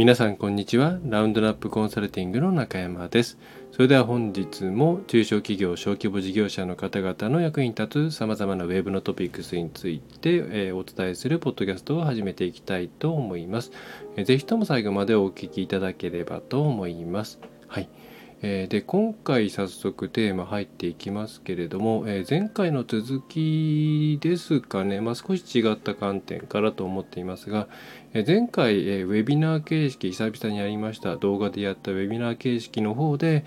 皆さんこんにちは。ラウンドナップコンサルティングの中山です。それでは本日も中小企業小規模事業者の方々の役に立つさまざまなウェブのトピックスについて、え、お伝えするポッドキャストを始めていきたいと思います、えー、ぜひとも最後までお聞きいただければと思います。はい。えー、で今回早速テーマ入っていきますけれども、え、前回の続きですかね、まあ、少し違った観点からと思っていますが、前回、ウェビナー形式久々にやりました動画でやったウェビナー形式の方で、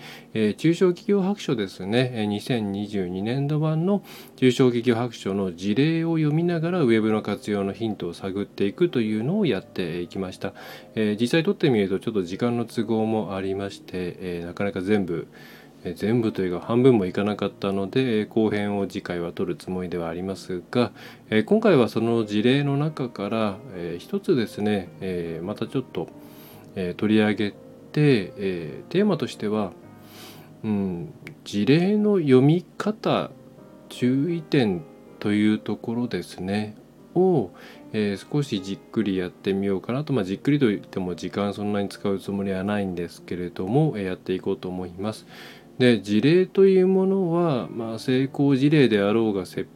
中小企業白書ですね、2022年度版の中小企業白書の事例を読みながらウェブの活用のヒントを探っていくというのをやっていきました、実際撮ってみるとちょっと時間の都合もありまして、なかなか全部全部というか半分もいかなかったので後編を次回は取るつもりではありますが今回はその事例の中から一つですねまたちょっと取り上げてテーマとしては、うん、事例の読み方注意点というところですねを、えー、少しじっくりやってみようかなと、まあ、じっくりといっても時間そんなに使うつもりはないんですけれども、えー、やっていこうと思います。で事例というものは、まあ、成功事例であろうが失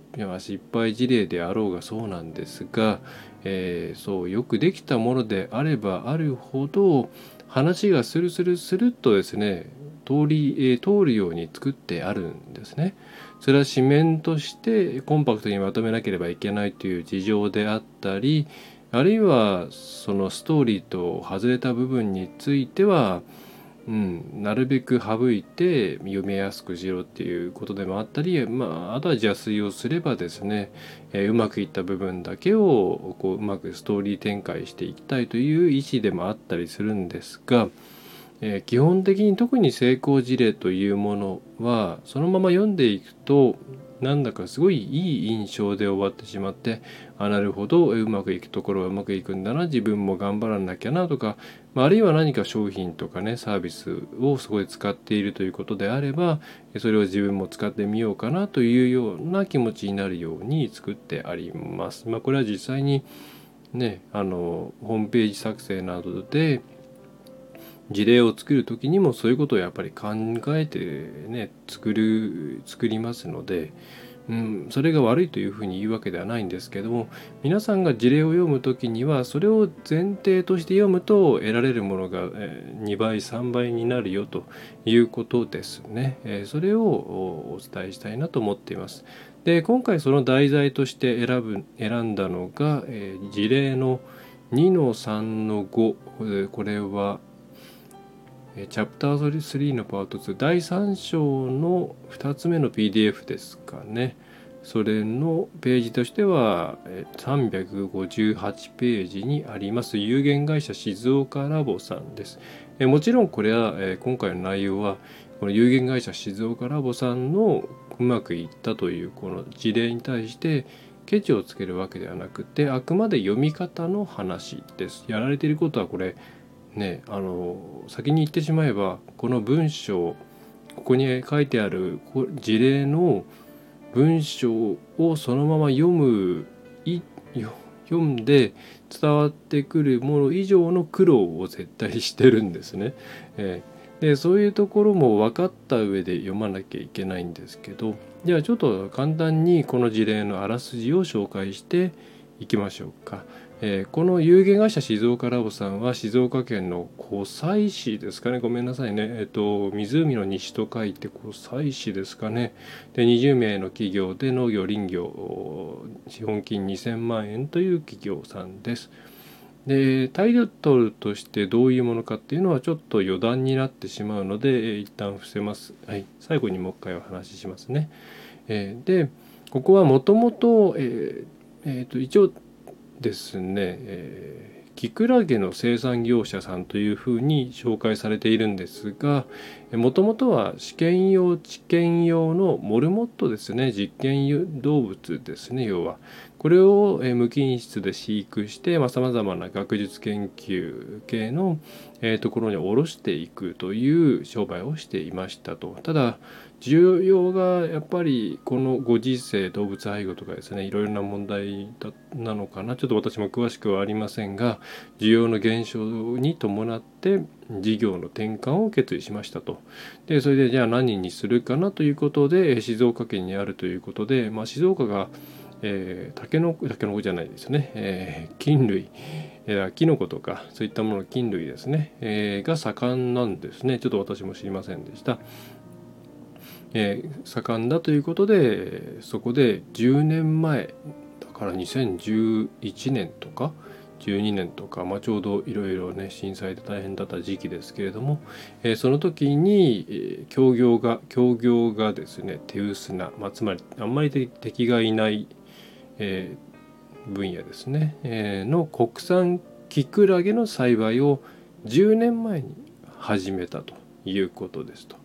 敗事例であろうがそうなんですが、えー、そうよくできたものであればあるほど話がスルスルスルっとですね通り、えー、通るように作ってあるんですね。それは紙面としてコンパクトにまとめなければいけないという事情であったりあるいはそのストーリーと外れた部分については、うん、なるべく省いて読みやすくしろっていうことでもあったり、まあ、あとは邪推をすればですね、えー、うまくいった部分だけをこううまくストーリー展開していきたいという意思でもあったりするんですが。えー、基本的に特に成功事例というものはそのまま読んでいくとなんだかすごいいい印象で終わってしまってあなるほどうまくいくところはうまくいくんだな自分も頑張らなきゃなとか、あ、るいは何か商品とかねサービスをそこで使っているということであればそれを自分も使ってみようかなというような気持ちになるように作ってあります。まあ、これは実際にねあのホームページ作成などで事例を作る時にもそういうことをやっぱり考えてね作る作りますので、うん、それが悪いというふうに言うわけではないんですけども皆さんが事例を読む時にはそれを前提として読むと得られるものが2倍3倍になるよということですね。それをお伝えしたいなと思っています。で今回その題材として選ぶ選んだのが、え事例の2の3の5これはチャプター3のパート2第3章の2つ目の PDF ですかね。それのページとしては358ページにあります有限会社静岡ラボさんです。もちろんこれは今回の内容はこの有限会社静岡ラボさんのうまくいったというこの事例に対してケチをつけるわけではなくてあくまで読み方の話です。やられていることはこれねあの先に言ってしまえばこの文章ここに書いてある事例の文章をそのまま読む読んで伝わってくるもの以上の苦労を絶対してるんですね。えー、でそういうところも分かった上で読まなきゃいけないんですけどではちょっと簡単にこの事例のあらすじを紹介していきましょうか。えー、この有限会社静岡ラボさんは静岡県の湖西市ですかね。ごめんなさいね、えーと、湖の西と書いて湖西市ですかね。で20名の企業で農業林業資本金2000万円という企業さんです。でタイトルとしてどういうものかっていうのはちょっと余談になってしまうので、え、一旦伏せます、はい、最後にもう一回お話ししますね、えー、でここはもともと一応ですね、えー、キクラゲの生産業者さんというふうに紹介されているんですがもともとは試験用治験用のモルモットですね実験動物ですね要は。これを無菌室で飼育してさまざ、まな学術研究系のところに卸していくという商売をしていましたと。ただ需要がやっぱりこのご時世動物愛護とかですねいろいろな問題だなのかな。ちょっと私も詳しくはありませんが需要の減少に伴って事業の転換を決意しましたと。でそれでじゃあ何にするかなということで静岡県にあるということで、まあ、静岡がえー、タケノコタケノコじゃないですね、えー、菌類、えー、キノコとかそういったもの菌類ですね、えー、が盛んなんですね。ちょっと私も知りませんでした。えー、盛んだということでそこで10年前だから2011年とか12年とか、まあ、ちょうどいろいろね震災で大変だった時期ですけれども、えー、その時に、えー、協業が協業がですね手薄な、まあ、つまりあんまり敵がいない、えー、分野ですね、えー、の国産キクラゲの栽培を10年前に始めたということですと。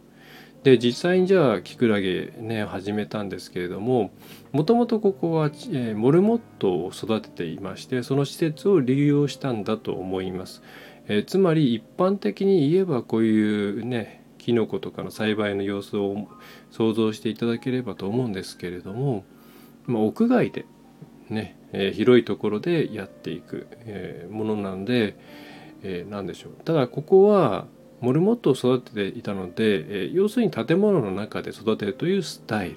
で実際にじゃあキクラゲね始めたんですけれどももともとここは、えー、モルモットを育てていましてその施設を利用したんだと思います、えー、つまり一般的に言えばこういうねキノコとかの栽培の様子を想像していただければと思うんですけれども、まあ、屋外でね、えー、広いところでやっていく、えものなんで、えー、何でしょう。ただここはモルモットを育てていたので、え要するに建物の中で育てるというスタイル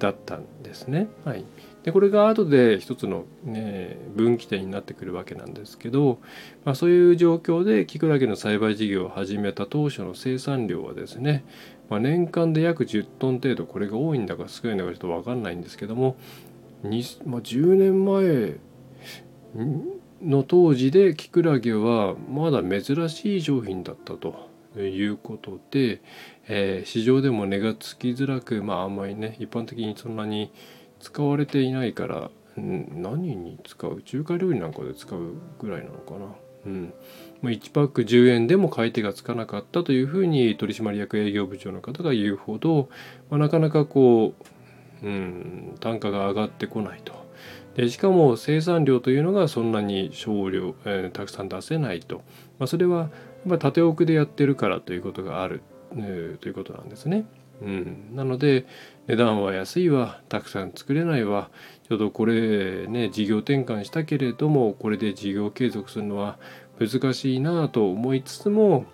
だったんですね。はい、でこれが後で一つの、ね、分岐点になってくるわけなんですけど、まあ、そういう状況でキクラゲの栽培事業を始めた当初の生産量はですね、まあ、年間で約10トン程度これが多いんだか少ないんだかちょっと分かんないんですけども、まあ、10年前の当時でキクラゲはまだ珍しい商品だったと。いうことで、えー、市場でも値がつきづらく、まあ、あんまりね一般的にそんなに使われていないから、何に使う？中華料理なんかで使うぐらいなのかな？うん1パック10円でも買い手がつかなかったというふうに取締役営業部長の方が言うほど、まあ、なかなかこう、うん、単価が上がってこないと。でしかも生産量というのがそんなに少量、えー、たくさん出せないと、まあ、それはまあ、縦奥でやってるからということがある、えー、ということなんですね。うん、なので値段は安いわ。たくさん作れないわ。ちょっとこれね事業転換したけれどもこれで事業継続するのは難しいなと思いつつも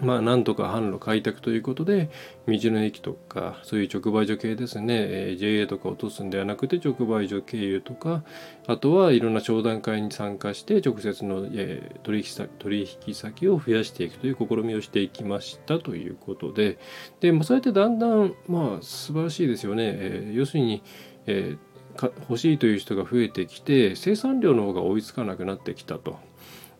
まあ、なんとか販路開拓ということで道の駅とかそういう直売所系ですね、え JA とか落とすんではなくて直売所経由とかあとはいろんな商談会に参加して直接の、え取引先取引先を増やしていくという試みをしていきましたということでで、まあ、そうやってだんだんまあ素晴らしいですよね、え要するに、え欲しいという人が増えてきて生産量の方が追いつかなくなってきたと。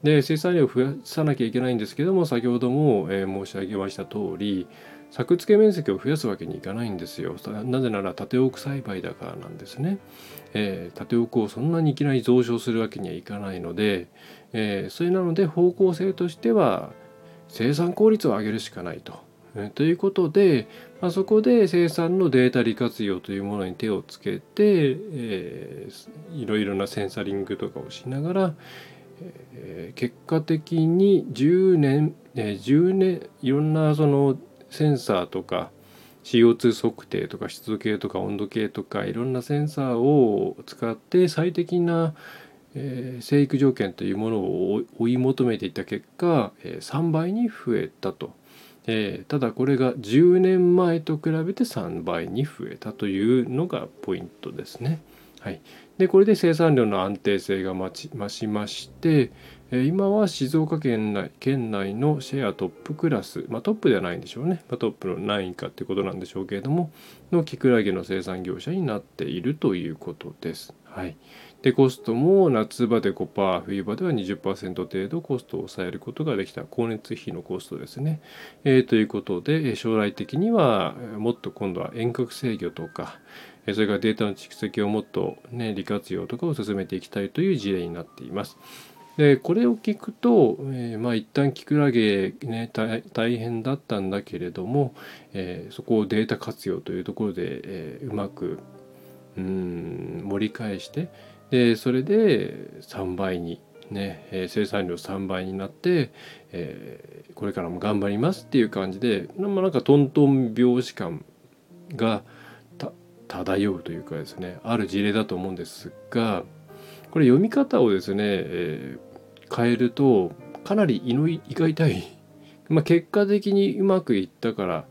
で生産量を増やさなきゃいけないんですけども先ほども、えー、申し上げました通り作付け面積を増やすわけにいかないんですよなぜなら縦奥栽培だからなんですね、えー、縦奥をそんなにいきなり増床するわけにはいかないので、えー、それなので方向性としては生産効率を上げるしかないと。えということで、まあ、そこで生産のデータ利活用というものに手をつけて、えー、いろいろなセンサリングとかをしながら、結果的に10年、10年いろんなそのセンサーとか CO2 測定とか湿度計とか温度計とかいろんなセンサーを使って最適な、生育条件というものを追い求めていった結果、えー、3倍に増えたと。ただこれが10年前と比べて3倍に増えたというのがポイントですね。はい、でこれで生産量の安定性が増しまして今は静岡県内県内のシェアトップクラス、まあ、トップではないんでしょうね、まあ、トップの何位かってことなんでしょうけれどものキクラゲの生産業者になっているということです。はい、でコストも夏場で5%冬場では20%程度コストを抑えることができた光熱費のコストですね。えー、ということで将来的にはもっと今度は遠隔制御とかそれからデータの蓄積をもっと、ね、利活用とかを進めていきたいという事例になっています。でこれを聞くと、えー、まあ一旦キクラゲ、ね、大変だったんだけれども、えー、そこをデータ活用というところで、えー、うまくうん盛り返してでそれで3倍に、ね、え生産量3倍になって、えーこれからも頑張りますっていう感じで、まあ、なんかトントン拍子感が漂うというかですねある事例だと思うんですがこれ読み方をですね、えー、変えるとかなり胃の胃が痛い、まあ、結果的にうまくいったから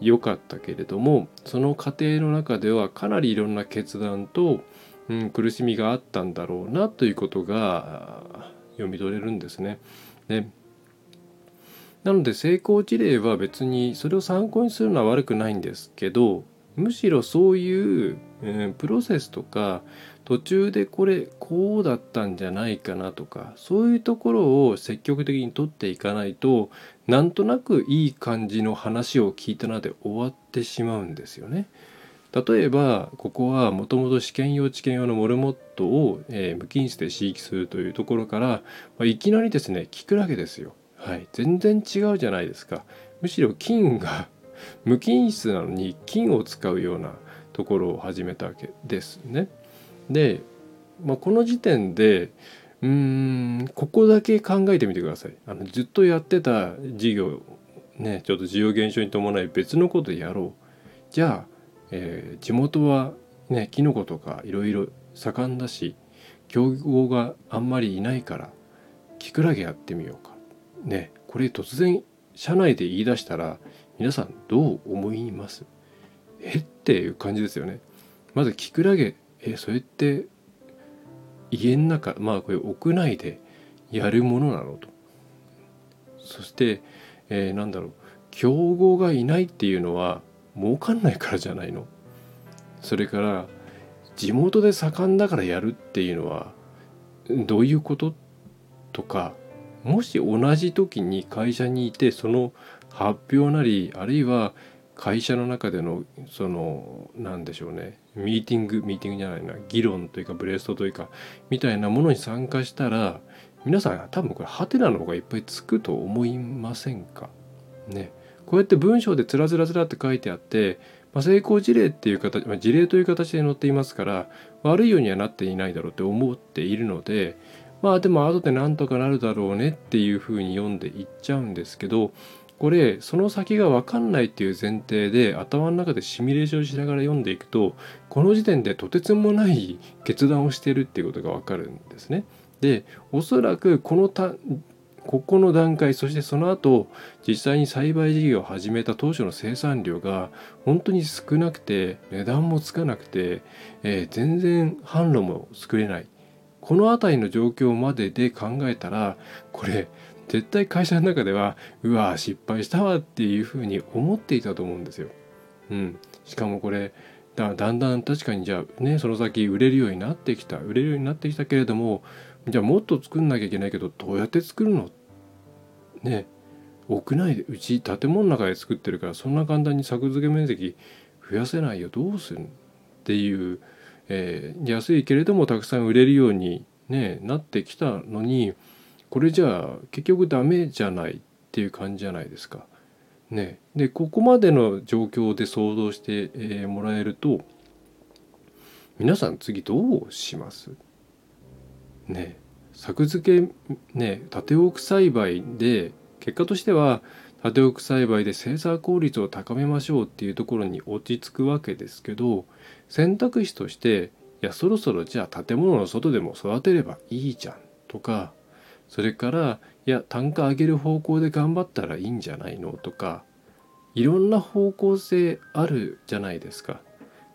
良かったけれどもその過程の中ではかなりいろんな決断と、うん、苦しみがあったんだろうなということが読み取れるんですね。でなので成功事例は別にそれを参考にするのは悪くないんですけどむしろそういう、うん、プロセスとか途中でこれこうだったんじゃないかなとかそういうところを積極的に取っていかないとなんとなくいい感じの話を聞いたなで終わってしまうんですよね。例えばここはもともと試験用治験用のモルモットを、えー、無菌室で飼育するというところから、まあ、いきなりですね聞くだけですよ。はい、全然違うじゃないですか。むしろ菌が無菌室なのに菌を使うようなところを始めたわけですね。で、まあ、この時点でうーんここだけ考えてみてください。あのずっとやってた事業ねちょっと需要減少に伴い別のことやろう。じゃあ、えー、地元はねキノコとかいろいろ盛んだし競合があんまりいないからキクラゲやってみようか。ねこれ突然社内で言い出したら皆さんどう思います？え？っていう感じですよね。まずキクラゲえそれって家の中まあこれ屋内でやるものなのと。そして、えー、なんだろう競合がいないっていうのは儲かんないからじゃないの。それから地元で盛んだからやるっていうのはどういうこと？とかもし同じ時に会社にいてその発表なりあるいは会社の中でのその何でしょうねミーティングミーティングじゃないな議論というかブレストというかみたいなものに参加したら皆さん多分これハテナの方がいっぱいつくと思いませんか？ね。こうやって文章でつらつらつらって書いてあって、まあ、成功事例っていう形、まあ、事例という形で載っていますから悪いようにはなっていないだろうって思っているのでまあでも後でなんとかなるだろうねっていうふうに読んでいっちゃうんですけどこれその先が分かんないっていう前提で頭の中でシミュレーションしながら読んでいくとこの時点でとてつもない決断をしてるっていうことが分かるんですね。でおそらくこのたここの段階そしてその後実際に栽培事業を始めた当初の生産量が本当に少なくて値段もつかなくて、えー、全然販路も作れないこの辺りの状況までで考えたらこれ絶対会社の中ではうわ失敗したわっていうふうに思っていたと思うんですよ。うん、しかもこれだだんだん確かにじゃあねその先売れるようになってきた売れるようになってきたけれどもじゃあもっと作んなきゃいけないけどどうやって作るの？ね。屋内でうち建物の中で作ってるからそんな簡単に作付け面積増やせないよ。どうするっていう、えー、安いけれどもたくさん売れるように、ね、なってきたのにこれじゃあ結局ダメじゃないっていう感じじゃないですか。ね、でここまでの状況で想像して、え、もらえると皆さん次どうします？ね。作付けね縦置栽培で結果としては縦置栽培で生産効率を高めましょうっていうところに落ち着くわけですけど選択肢としていやそろそろじゃあ建物の外でも育てればいいじゃんとかそれからいや単価上げる方向で頑張ったらいいんじゃないのとかいろんな方向性あるじゃないですか。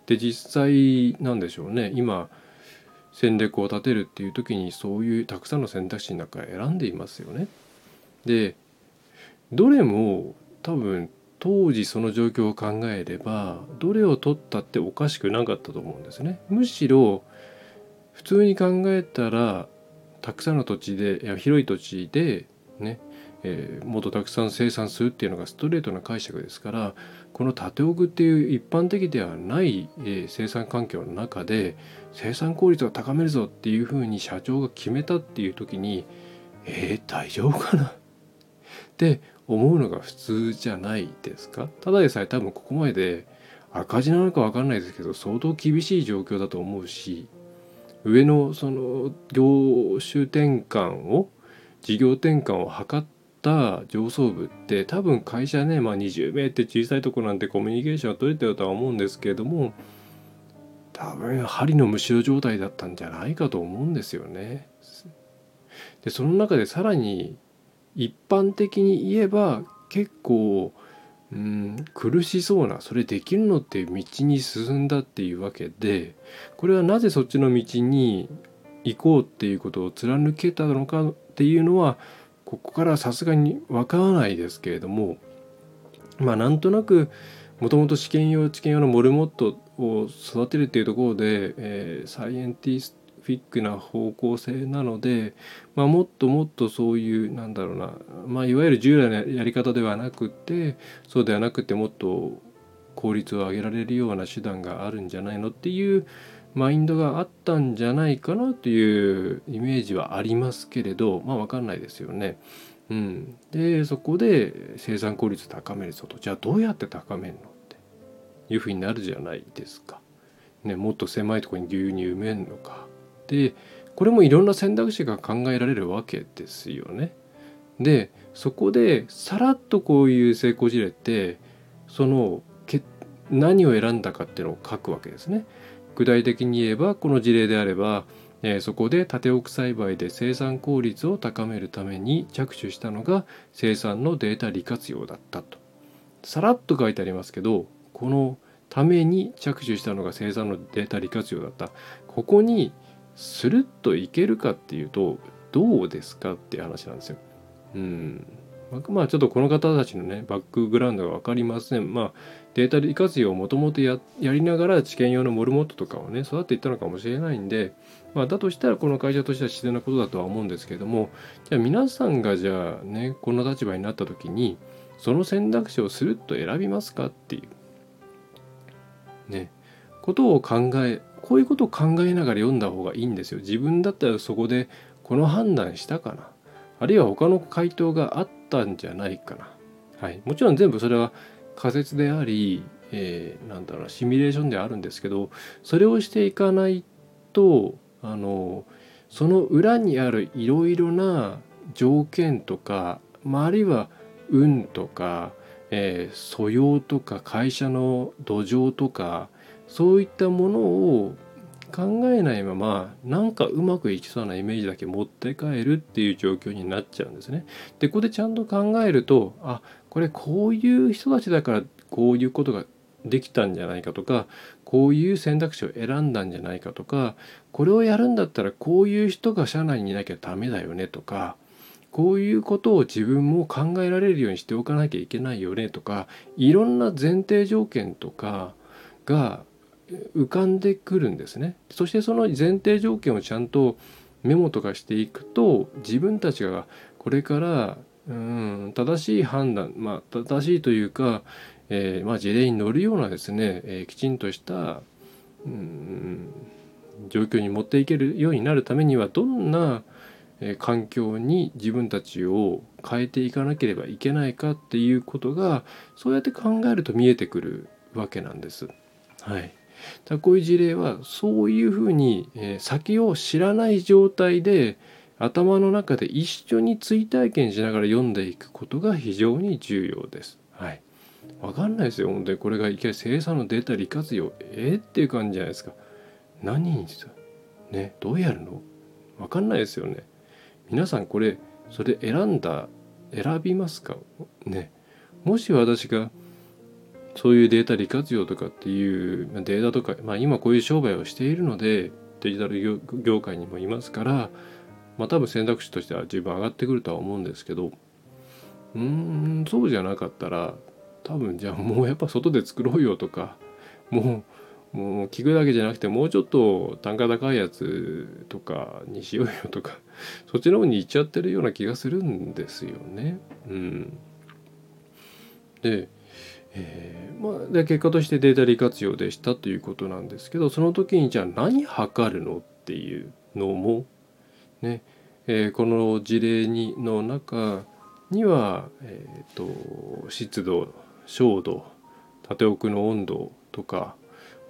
で実際なんでしょうね今戦略を立てるっていう時にそういうたくさんの選択肢の中選んでいますよね。でどれも多分当時その状況を考えればどれを取ったっておかしくなかったと思うんですね。むしろ普通に考えたらたくさんの土地でい広い土地でね、えー、もっとたくさん生産するっていうのがストレートな解釈ですからこの縦置くっていう一般的ではない、えー、生産環境の中で生産効率を高めるぞっていうふうに社長が決めたっていう時にえー、大丈夫かな？って思うのが普通じゃないですか？ただでさえ多分ここまでで赤字なのか分かんないですけど相当厳しい状況だと思うし上のその業種転換を事業転換を図った上層部って多分会社ね、まあ、20名って小さいとこなんてコミュニケーションは取れてるとは思うんですけれども多分針のむしろ状態だったんじゃないかと思うんですよね。でその中でさらに一般的に言えば結構うん苦しそうなそれできるのって道に進んだっていうわけでこれはなぜそっちの道に行こうっていうことを貫けたのかっていうのはここからさすがにわからないですけれどもまあなんとなくもともと試験用治験用のモルモットを育てるっていうところで、えー、サイエンティスフィックな方向性なので、まあ、もっともっとそういうなんだろうな、まあ、いわゆる従来のやり方ではなくてそうではなくてもっと効率を上げられるような手段があるんじゃないのっていうマインドがあったんじゃないかなというイメージはありますけれどまあ分かんないですよね。うん、でそこで生産効率高めるぞとじゃあどうやって高めるのっていうふうになるじゃないですか。ね、もっと狭いとこに牛乳埋めるのかでこれもいろんな選択肢が考えられるわけですよね。でそこでさらっとこういう成功事例ってそのけ何を選んだかっていうのを書くわけですね。具体的に言えばこの事例であれば、えー、そこで縦置栽培で生産効率を高めるために着手したのが生産のデータ利活用だったと。さらっと書いてありますけどこのために着手したのが生産のデータ利活用だった。ここにスルッといけるかっていうとどうですかっていう話なんですよ。うんまあちょっとこの方たちのねバックグラウンドが分かりません。まあデータ利活用をもともとやりながら治験用のモルモットとかをね育っていったのかもしれないんで、まあ、だとしたらこの会社としては自然なことだとは思うんですけれどもじゃあ皆さんがじゃあねこの立場になった時にその選択肢をスルッと選びますかっていうねことを考えこういうことを考えながら読んだ方がいいんですよ。自分だったらそこでこの判断したかなあるいは他の回答があったんじゃないかな。はい、もちろん全部それは仮説であり、えー、なんだろうシミュレーションであるんですけどそれをしていかないとあのその裏にあるいろいろな条件とか、まあ、あるいは運とか、えー、素養とか会社の土壌とかそういったものを考えないままなんかうまくいきそうなイメージだけ持って帰るっていう状況になっちゃうんですね。でここでちゃんと考えるとあこれこういう人たちだからこういうことができたんじゃないかとかこういう選択肢を選んだんじゃないかとかこれをやるんだったらこういう人が社内にいなきゃダメだよねとかこういうことを自分も考えられるようにしておかなきゃいけないよねとかいろんな前提条件とかが浮かんでくるんですね。そしてその前提条件をちゃんとメモとかしていくと自分たちがこれからうん正しい判断まあ正しいというか、えー、まあ、事例に乗るようなですね、えー、きちんとしたうん状況に持っていけるようになるためにはどんな環境に自分たちを変えていかなければいけないかっていうことがそうやって考えると見えてくるわけなんです。はい、だこういう事例はそういうふうに、え先を知らない状態で頭の中で一緒に追体験しながら読んでいくことが非常に重要です。はい。わかんないですよ、本当に。これがいきなり生産のデータ利活用。え、っていう感じじゃないですか。何にしたね、どうやるの？わかんないですよね。皆さんこれ、それ選んだ、選びますか？ね。もし私がそういうデータ利活用とかっていうデータとか、まあ、今こういう商売をしているのでデジタル業界にもいますから、まあ、多分選択肢としては十分上がってくるとは思うんですけどうんそうじゃなかったら多分じゃあもうやっぱ外で作ろうよとかもうもう聞くだけじゃなくてもうちょっと単価高いやつとかにしようよとかそっちの方に行っちゃってるような気がするんですよね。うん、でえー、まあ、で結果としてデータ利活用でしたということなんですけどその時にじゃあ何測るのっていうのもね、えー、この事例にの中には、えーと、湿度照度縦奥の温度とか、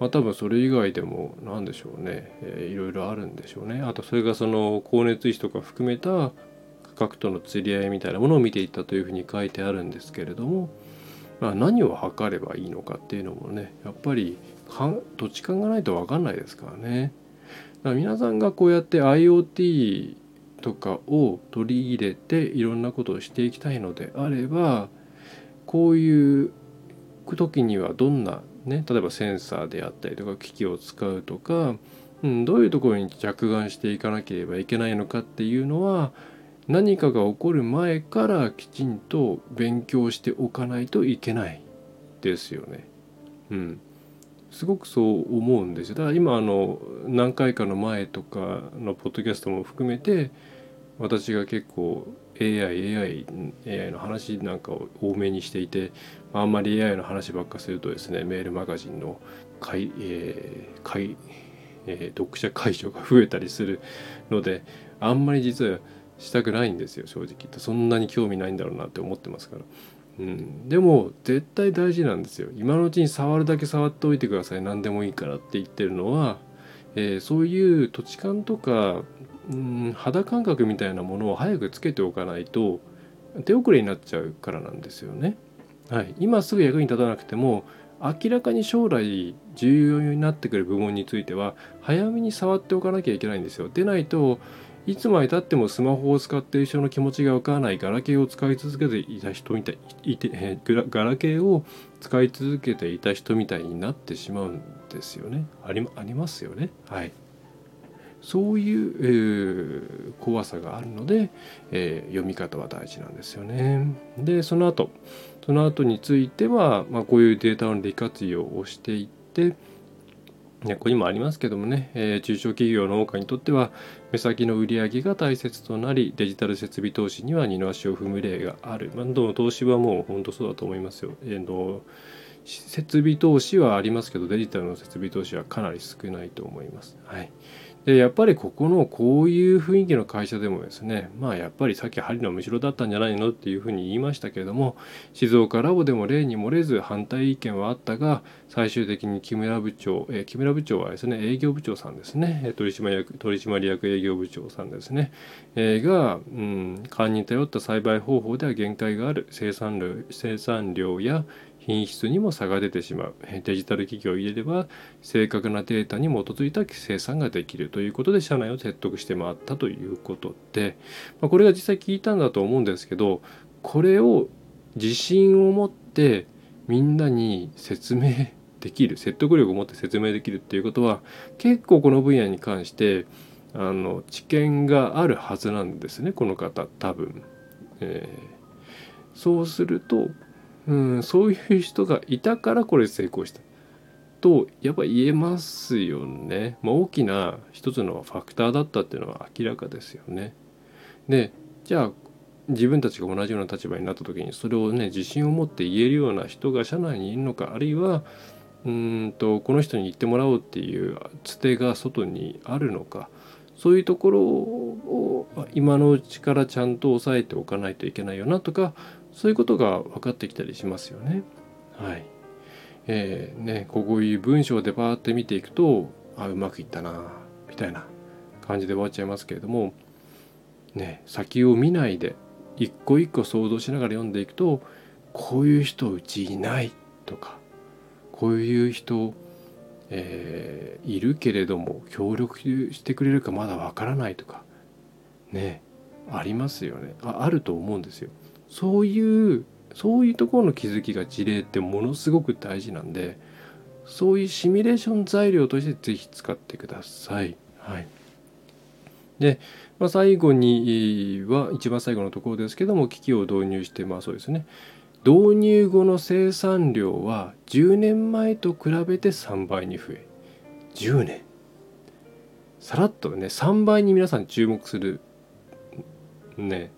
まあ、多分それ以外でも何でしょうね、えー、いろいろあるんでしょうね。あとそれがその光熱費とか含めた価格との釣り合いみたいなものを見ていったというふうに書いてあるんですけれども、何を測ればいいのかっていうのもねやっぱり土地勘がないと分かんないですからね。だから皆さんがこうやって IoT とかを取り入れていろんなことをしていきたいのであればこういう時にはどんなね例えばセンサーであったりとか機器を使うとか、うん、どういうところに着眼していかなければいけないのかっていうのは何かが起こる前からきちんと勉強しておかないといけないですよね。うん、すごくそう思うんですよ。だから今あの何回かの前とかのポッドキャストも含めて私が結構 AI、AI、AI の話なんかを多めにしていて、あんまり AI の話ばっかするとですね、メールマガジンの買い、えー、買い、えー、読者解除が増えたりするので、あんまり実はしたくないんですよ、正直言って。そんなに興味ないんだろうなって思ってますから。うん、でも絶対大事なんですよ。今のうちに触るだけ触っておいてください。何でもいいからって言ってるのは、えー、そういう土地勘とかうん肌感覚みたいなものを早くつけておかないと手遅れになっちゃうからなんですよね。はい、今すぐ役に立たなくても明らかに将来重要になってくる部門については早めに触っておかなきゃいけないんですよ。でないといつまでたってもスマホを使っている人の気持ちが分からないガラケーを使い続けていた人みたいいて、えガラケーを使い続けていた人みたいになってしまうんですよね。ありありますよね。はい。そういう、えー、怖さがあるので、えー、読み方は大事なんですよね。でその後その後については、まあ、こういうデータの利活用をしていってここにもありますけどもね、えー、中小企業の農家にとっては目先の売り上げが大切となりデジタル設備投資には二の足を踏む例がある、まあ、どの投資はもう本当そうだと思いますよ。えーの設備投資はありますけどデジタルの設備投資はかなり少ないと思います。はい、でやっぱりここのこういう雰囲気の会社でもですねまあやっぱりさっき針のむしろだったんじゃないのっていうふうに言いましたけれども静岡ラボでも例に漏れず反対意見はあったが最終的に木村部長、え、木村部長はですね営業部長さんですね。取締役取締役営業部長さんですね、えー、が、うん、勘に頼った栽培方法では限界がある。生産量生産量や品質にも差が出てしまうデジタル企業を入れれば正確なデータに基づいた生産ができるということで社内を説得して回ったということで、まあ、これが実際聞いたんだと思うんですけどこれを自信を持ってみんなに説明できる説得力を持って説明できるっていうことは結構この分野に関してあの知見があるはずなんですねこの方多分。えー、そうするとうんそういう人がいたからこれ成功したとやっぱ言えますよね、まあ、大きな一つのファクターだったっていうのは明らかですよね。でじゃあ自分たちが同じような立場になった時にそれをね自信を持って言えるような人が社内にいるのかあるいはうんとこの人に言ってもらおうっていうつてが外にあるのかそういうところを今のうちからちゃんと押さえておかないといけないよなとかそういうことが分かってきたりしますよね。はい。えー、ね、こういう文章でバーって見ていくと、あ、うまくいったな、みたいな感じで終わっちゃいますけれども、ね、先を見ないで、一個一個想像しながら読んでいくと、こういう人うちいないとか、こういう人、えー、いるけれども協力してくれるかまだわからないとかねありますよねああると思うんですよ。そういうそういうところの気づきが事例ってものすごく大事なんでそういうシミュレーション材料として是非使ってください。はい、で、まあ、最後には一番最後のところですけども機器を導入してまあそうですね。導入後の生産量は10年前と比べて3倍に増え。10年。さらっとね3倍に皆さん注目するね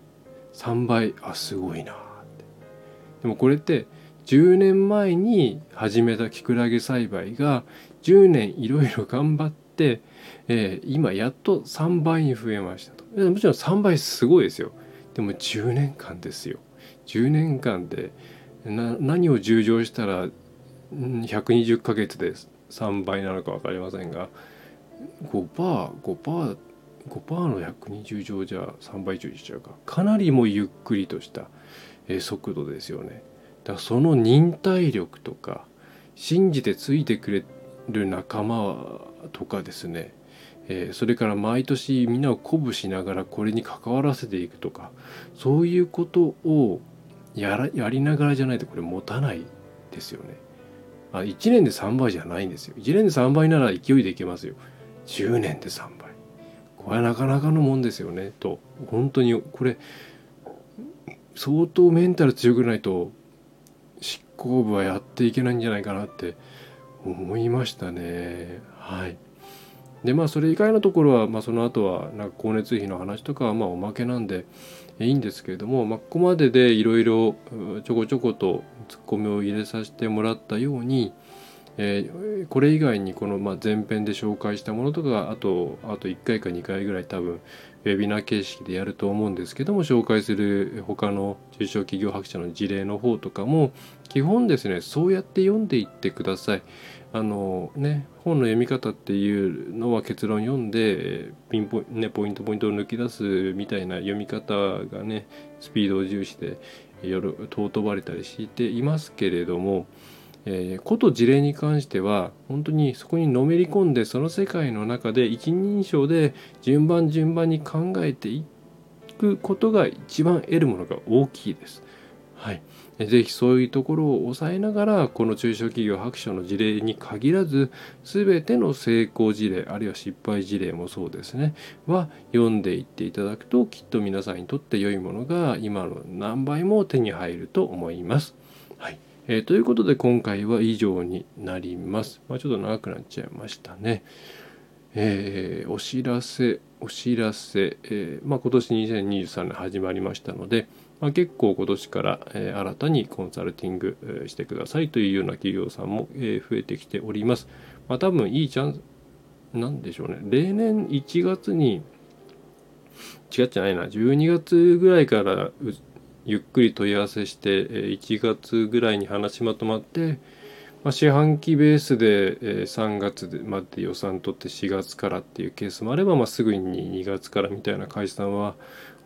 3倍。あすごいな。ってでもこれって10年前に始めたキクラゲ栽培が10年いろいろ頑張って、えー、今やっと3倍に増えましたと。もちろん3倍すごいですよ。でも10年間ですよ。10年間で何を従上したら120ヶ月で3倍なのか分かりませんが 5%5% 5% 5%の120乗じゃ3倍以上にしちゃうかかなりもゆっくりとした、速度ですよねだからその忍耐力とか信じてついてくれる仲間とかですね、え、それから毎年みんなを鼓舞しながらこれに関わらせていくとかそういうことをやらやりながらじゃないとこれ持たないですよね。あ1年で3倍じゃないんですよ。1年で3倍なら勢いでいけますよ。10年で3倍。これはなかなかのもんですよね。と本当にこれ相当メンタル強くないと執行部はやっていけないんじゃないかなって思いましたね。はい。でまあそれ以外のところは、まあ、その後はなんか光熱費の話とかはまあおまけなんでいいんですけれども、まあ、ここまででいろいろちょこちょことツッコミを入れさせてもらったように、えー、これ以外にこのま前編で紹介したものとかあとあと1回か2回ぐらい多分ウェビナー形式でやると思うんですけども紹介する他の中小企業白書の事例の方とかも基本ですねそうやって読んでいってください。あのね本の読み方っていうのは結論読んでピンポ,、ね、ポイントポイントを抜き出すみたいな読み方がねスピードを重視で尊ばれたりしていますけれども、えー、こと事例に関しては本当にそこにのめり込んでその世界の中で一人称で順番順番に考えていくことが一番得るものが大きいです。はいぜひそういうところを抑えながらこの中小企業白書の事例に限らず全ての成功事例あるいは失敗事例もそうですねは読んでいっていただくときっと皆さんにとって良いものが今の何倍も手に入ると思います。はいえー、ということで今回は以上になります。まあ、ちょっと長くなっちゃいましたね。えー、お知らせお知らせ、えーまあ、今年2023年始まりましたので、まあ、結構今年から、えー、新たにコンサルティング、してくださいというような企業さんも、え、増えてきております。まあ、多分いいチャンスなんでしょうね例年1月に違っちゃないな12月ぐらいからゆっくり問い合わせして1月ぐらいに話まとまって、まあ、四半期ベースで3月まで予算取って4月からっていうケースもあれば、まあ、すぐに2月からみたいな会社さんは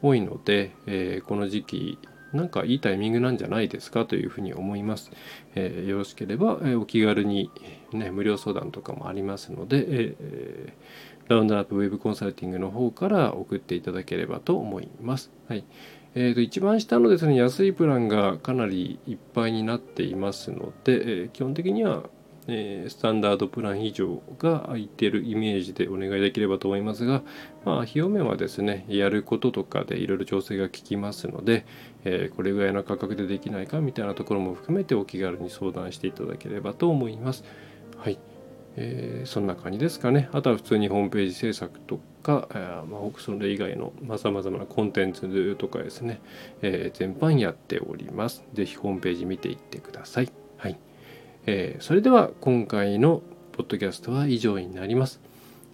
多いので、えー、この時期なんかいいタイミングなんじゃないですかというふうに思います。えー、よろしければ、お気軽に、ね、無料相談とかもありますので、えー、ラウンドアップウェブコンサルティングの方から送っていただければと思います。はいえー、と一番下のですね安いプランがかなりいっぱいになっていますので、えー、基本的にはえー、スタンダードプラン以上が空いてるイメージでお願いできればと思いますが、まあ、費用面はですねやることとかでいろいろ調整が効きますので、えー、これぐらいの価格でできないかみたいなところも含めてお気軽に相談していただければと思います。はいえー、そんな感じですかね。あとは普通にホームページ制作とか、えーまあ、それ以外のさまざ、まなコンテンツとかですね、えー、全般やっております。ぜひホームページ見ていってください。はいえー、それでは今回のポッドキャストは以上になります。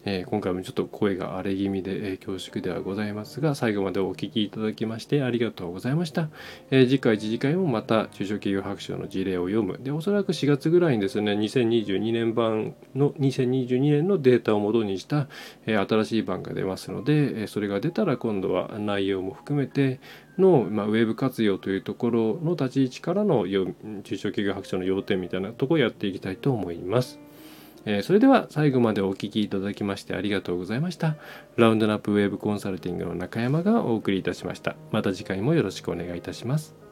えー、今回もちょっと声が荒れ気味で、えー、恐縮ではございますが最後までお聴きいただきましてありがとうございました、えー、次回次次回もまた中小企業白書の事例を読むでおそらく4月ぐらいにですね2022年版の2022年のデータをもとにした、え新しい版が出ますので、えそれが出たら今度は内容も含めての、まあ、ウェブ活用というところの立ち位置からの中小企業白書の要点みたいなとこをやっていきたいと思います。えー、それでは最後までお聴きいただきましてありがとうございました。ラウンドナップウェブコンサルティングの中山がお送りいたしました。また次回もよろしくお願いいたします。